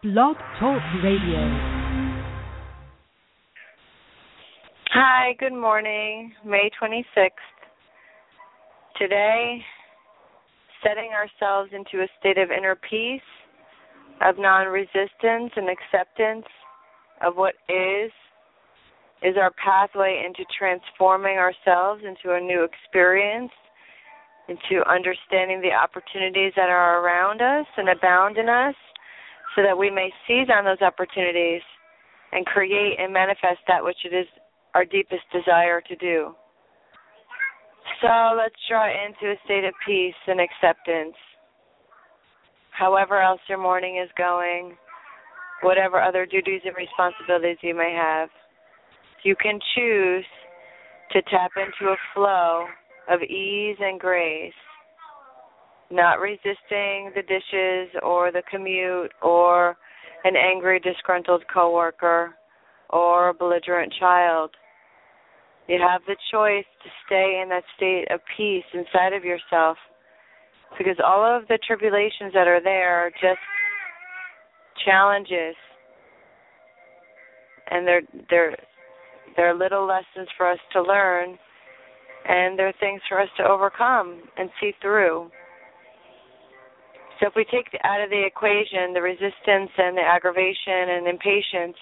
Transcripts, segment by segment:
Blog Talk Radio. Hi, good morning. May 26th. Today, setting ourselves into a state of inner peace, of non resistance and acceptance of what is, is our pathway into transforming ourselves into a new experience, into understanding the opportunities that are around us and abound in us, so that we may seize on those opportunities and create and manifest that which it is our deepest desire to do. So let's draw into a state of peace and acceptance. However, else your morning is going, whatever other duties and responsibilities you may have, you can choose to tap into a flow of ease and grace, not resisting the dishes or the commute or an angry, disgruntled coworker or a belligerent child. You have the choice to stay in that state of peace inside of yourself because all of the tribulations that are there are just challenges and they're they're they're little lessons for us to learn and they're things for us to overcome and see through. So if we take out of the equation the resistance and the aggravation and impatience,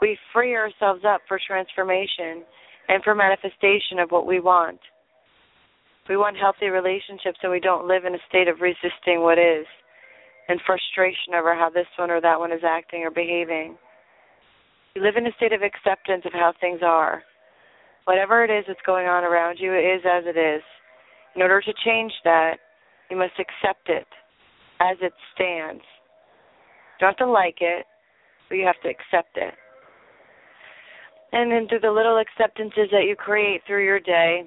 we free ourselves up for transformation and for manifestation of what we want. We want healthy relationships and we don't live in a state of resisting what is and frustration over how this one or that one is acting or behaving. You live in a state of acceptance of how things are. Whatever it is that's going on around you is as it is. In order to change that, you must accept it as it stands. You don't have to like it, but you have to accept it. And then through the little acceptances that you create through your day,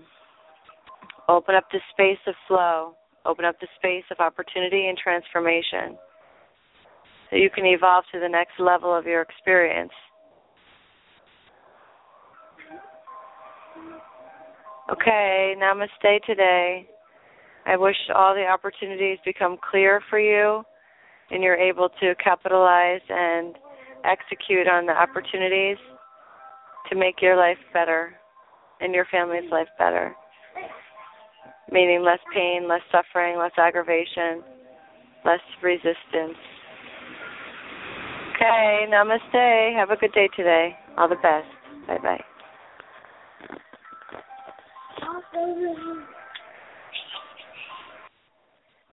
open up the space of flow, open up the space of opportunity and transformation so you can evolve to the next level of your experience. Okay, namaste today. I wish all the opportunities become clear for you and you're able to capitalize and execute on the opportunities to make your life better and your family's life better. Meaning less pain, less suffering, less aggravation, less resistance. Okay, namaste. Have a good day today. All the best. Bye bye.